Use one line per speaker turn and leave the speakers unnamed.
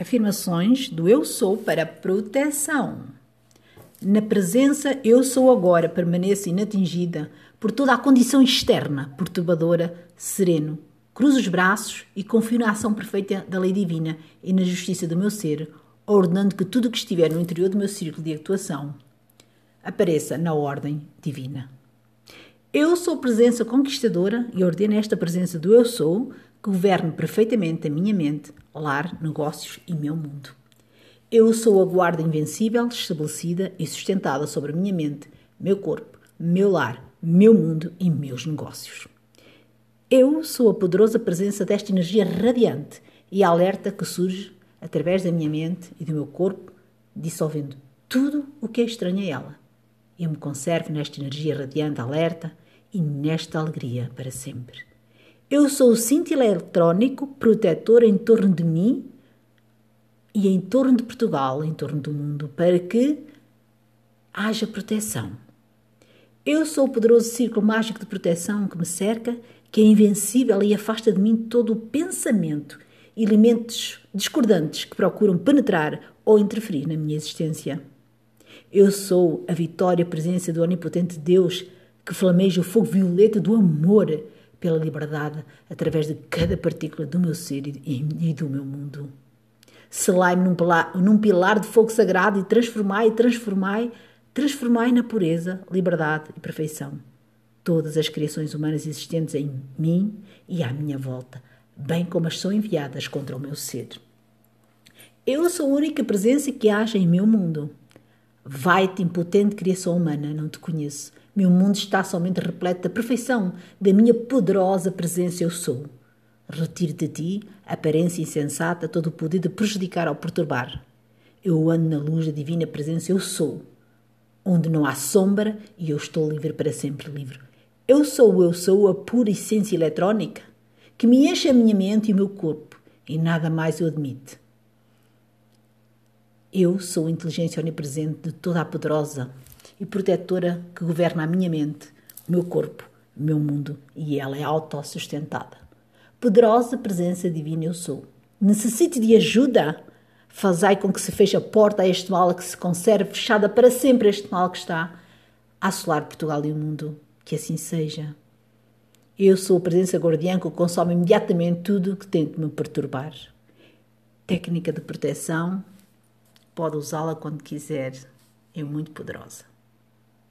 Afirmações do eu sou para proteção. Na presença eu sou agora permaneço inatingida por toda a condição externa perturbadora, sereno. Cruzo os braços e confio na ação perfeita da lei divina e na justiça do meu ser, ordenando que tudo o que estiver no interior do meu círculo de atuação apareça na ordem divina. Eu sou presença conquistadora e ordeno esta presença do eu sou que governe perfeitamente a minha mente, lar, negócios e meu mundo. Eu sou a guarda invencível, estabelecida e sustentada sobre a minha mente, meu corpo, meu lar, meu mundo e meus negócios. Eu sou a poderosa presença desta energia radiante e alerta que surge através da minha mente e do meu corpo, dissolvendo tudo o que é estranho a ela. Eu me conservo nesta energia radiante, alerta e nesta alegria para sempre. Eu sou o cinto eletrónico protetor em torno de mim e em torno de Portugal, em torno do mundo, para que haja proteção. Eu sou o poderoso círculo mágico de proteção que me cerca, que é invencível e afasta de mim todo o pensamento e elementos discordantes que procuram penetrar ou interferir na minha existência. Eu sou a vitória presença do onipotente Deus que flameja o fogo violeta do amor pela liberdade através de cada partícula do meu ser e, do meu mundo. Selai-me num, num pilar de fogo sagrado e transformai, transformai, transformai na pureza, liberdade e perfeição todas as criações humanas existentes em mim e à minha volta, bem como as são enviadas contra o meu ser. Eu sou a única presença que age em meu mundo. Vai-te, impotente criação humana, não te conheço. Meu mundo está somente repleto da perfeição da minha poderosa presença eu sou. Retire de ti a aparência insensata, todo o poder de prejudicar ou perturbar. Eu ando na luz da divina presença eu sou, onde não há sombra e eu estou livre para sempre livre. Eu sou eu sou a pura essência eletrónica que me enche a minha mente e o meu corpo e nada mais o admite. Eu sou a inteligência onipresente de toda a poderosa e protetora que governa a minha mente, o meu corpo, o meu mundo e ela é autossustentada. Poderosa presença divina eu sou. Necessite de ajuda? Fazai com que se feche a porta a este mal, que se conserve fechada para sempre este mal que está a assolar Portugal e o mundo. Que assim seja. Eu sou a presença guardiã que consome imediatamente tudo que tente me perturbar. Técnica de proteção, pode usá-la quando quiser, é muito poderosa.